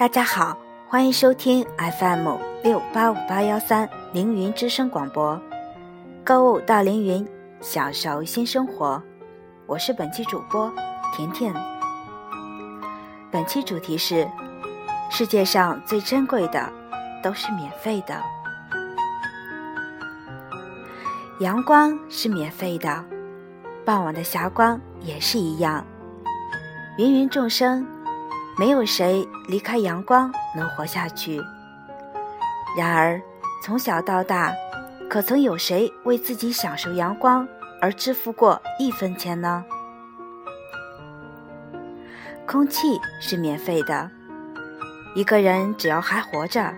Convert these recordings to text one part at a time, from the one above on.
大家好，欢迎收听 FM 六八五八幺三凌云之声广播，购物到凌云，享受新生活。我是本期主播甜甜。本期主题是：世界上最珍贵的都是免费的。阳光是免费的，傍晚的霞光也是一样。芸芸众生。没有谁离开阳光能活下去。然而，从小到大，可曾有谁为自己享受阳光而支付过一分钱呢？空气是免费的，一个人只要还活着，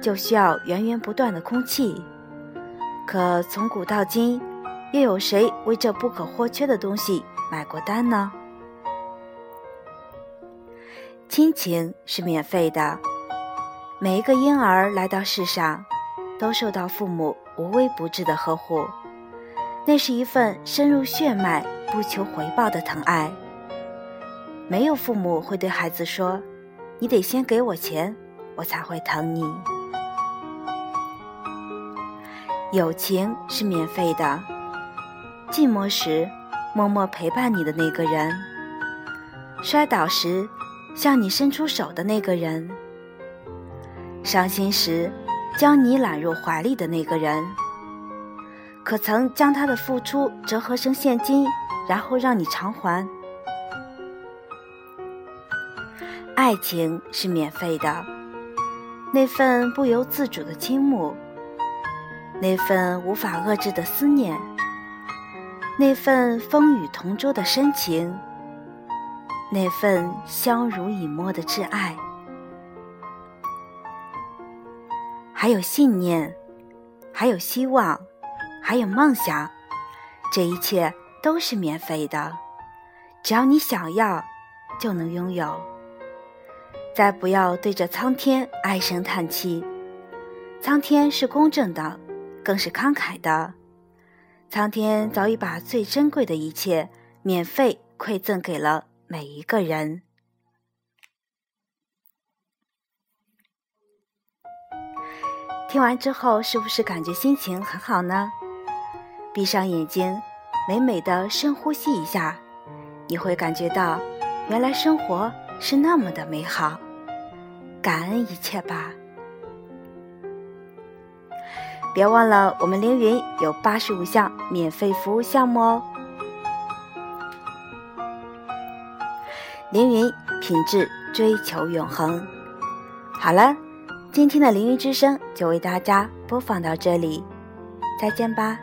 就需要源源不断的空气。可从古到今，又有谁为这不可或缺的东西买过单呢？亲情是免费的，每一个婴儿来到世上，都受到父母无微不至的呵护，那是一份深入血脉、不求回报的疼爱。没有父母会对孩子说：“你得先给我钱，我才会疼你。”友情是免费的，寂寞时默默陪伴你的那个人，摔倒时。向你伸出手的那个人，伤心时将你揽入怀里的那个人，可曾将他的付出折合成现金，然后让你偿还？爱情是免费的，那份不由自主的倾慕，那份无法遏制的思念，那份风雨同舟的深情。那份相濡以沫的挚爱，还有信念，还有希望，还有梦想，这一切都是免费的。只要你想要，就能拥有。再不要对着苍天唉声叹气，苍天是公正的，更是慷慨的。苍天早已把最珍贵的一切免费馈赠给了。每一个人听完之后，是不是感觉心情很好呢？闭上眼睛，美美的深呼吸一下，你会感觉到，原来生活是那么的美好。感恩一切吧！别忘了，我们凌云有八十五项免费服务项目哦。凌云品质追求永恒。好了，今天的凌云之声就为大家播放到这里，再见吧。